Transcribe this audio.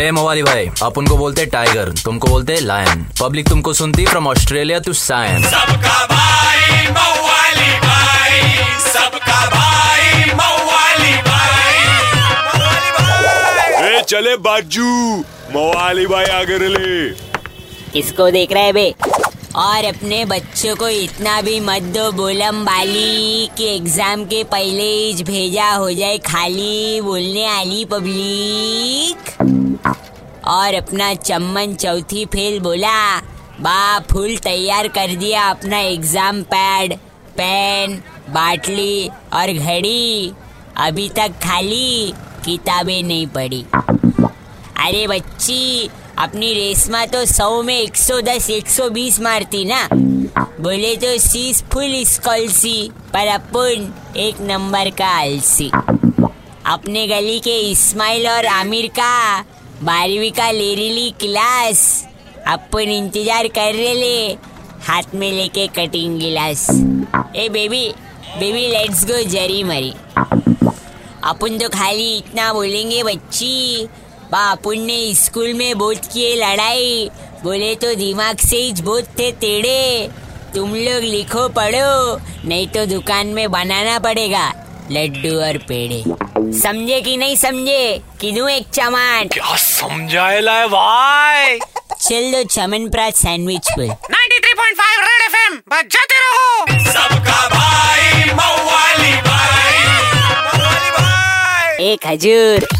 अरे मोवाली भाई आप उनको बोलते टाइगर तुमको बोलते लायन पब्लिक तुमको सुनती फ्रॉम ऑस्ट्रेलिया टू सायन सबका भाई मोवाली भाई सबका भाई मोवाली भाई. मवाली भाई ए चले बाजू मोवाली भाई आगे ले किसको देख रहे बे? और अपने बच्चों को इतना भी मत दो, बोलम बाली कि एग्ज़ाम के पहले ही भेजा हो जाए, खाली बोलने आली पब्लिक और अपना चम्मन चौथी फेल बोला, बा, फुल तैयार कर दिया अपना एग्ज़ाम पैड पेन बाटली और घड़ी। अभी तक खाली, किताबें नहीं पढ़ी। अरे बच्ची अपनी रेशमा तो सौ में 110 120 मारती ना। बोले तो शीश फुल स्कॉलसी पर अपन एक नंबर का आलसी अपने गली के इस्माइल और आमिर का बारहवीं का ले लेरीली क्लास अपन इंतज़ार कर रहे ले, हाथ में लेके कटिंग गिलास ए बेबी बेबी लेट्स गो जरी मरी। अपन तो खाली इतना बोलेंगे, बच्ची। बा अपन ने स्कूल में बहुत किए लड़ाई। बोले तो दिमाग से ही बहुत थे टेढ़े। तुम लोग लिखो पढ़ो नहीं तो दुकान में बनाना पड़ेगा लड्डू और पेड़े। समझे कि नहीं समझे? कि दूँ एक चमान। क्या समझाएला है भाई? चल दो चमन प्रात सैंडविच पे। 93.5 रेड एफएम बजाते रहो। सबका भाई मवाली भाई। मवाली भाई एक हजूर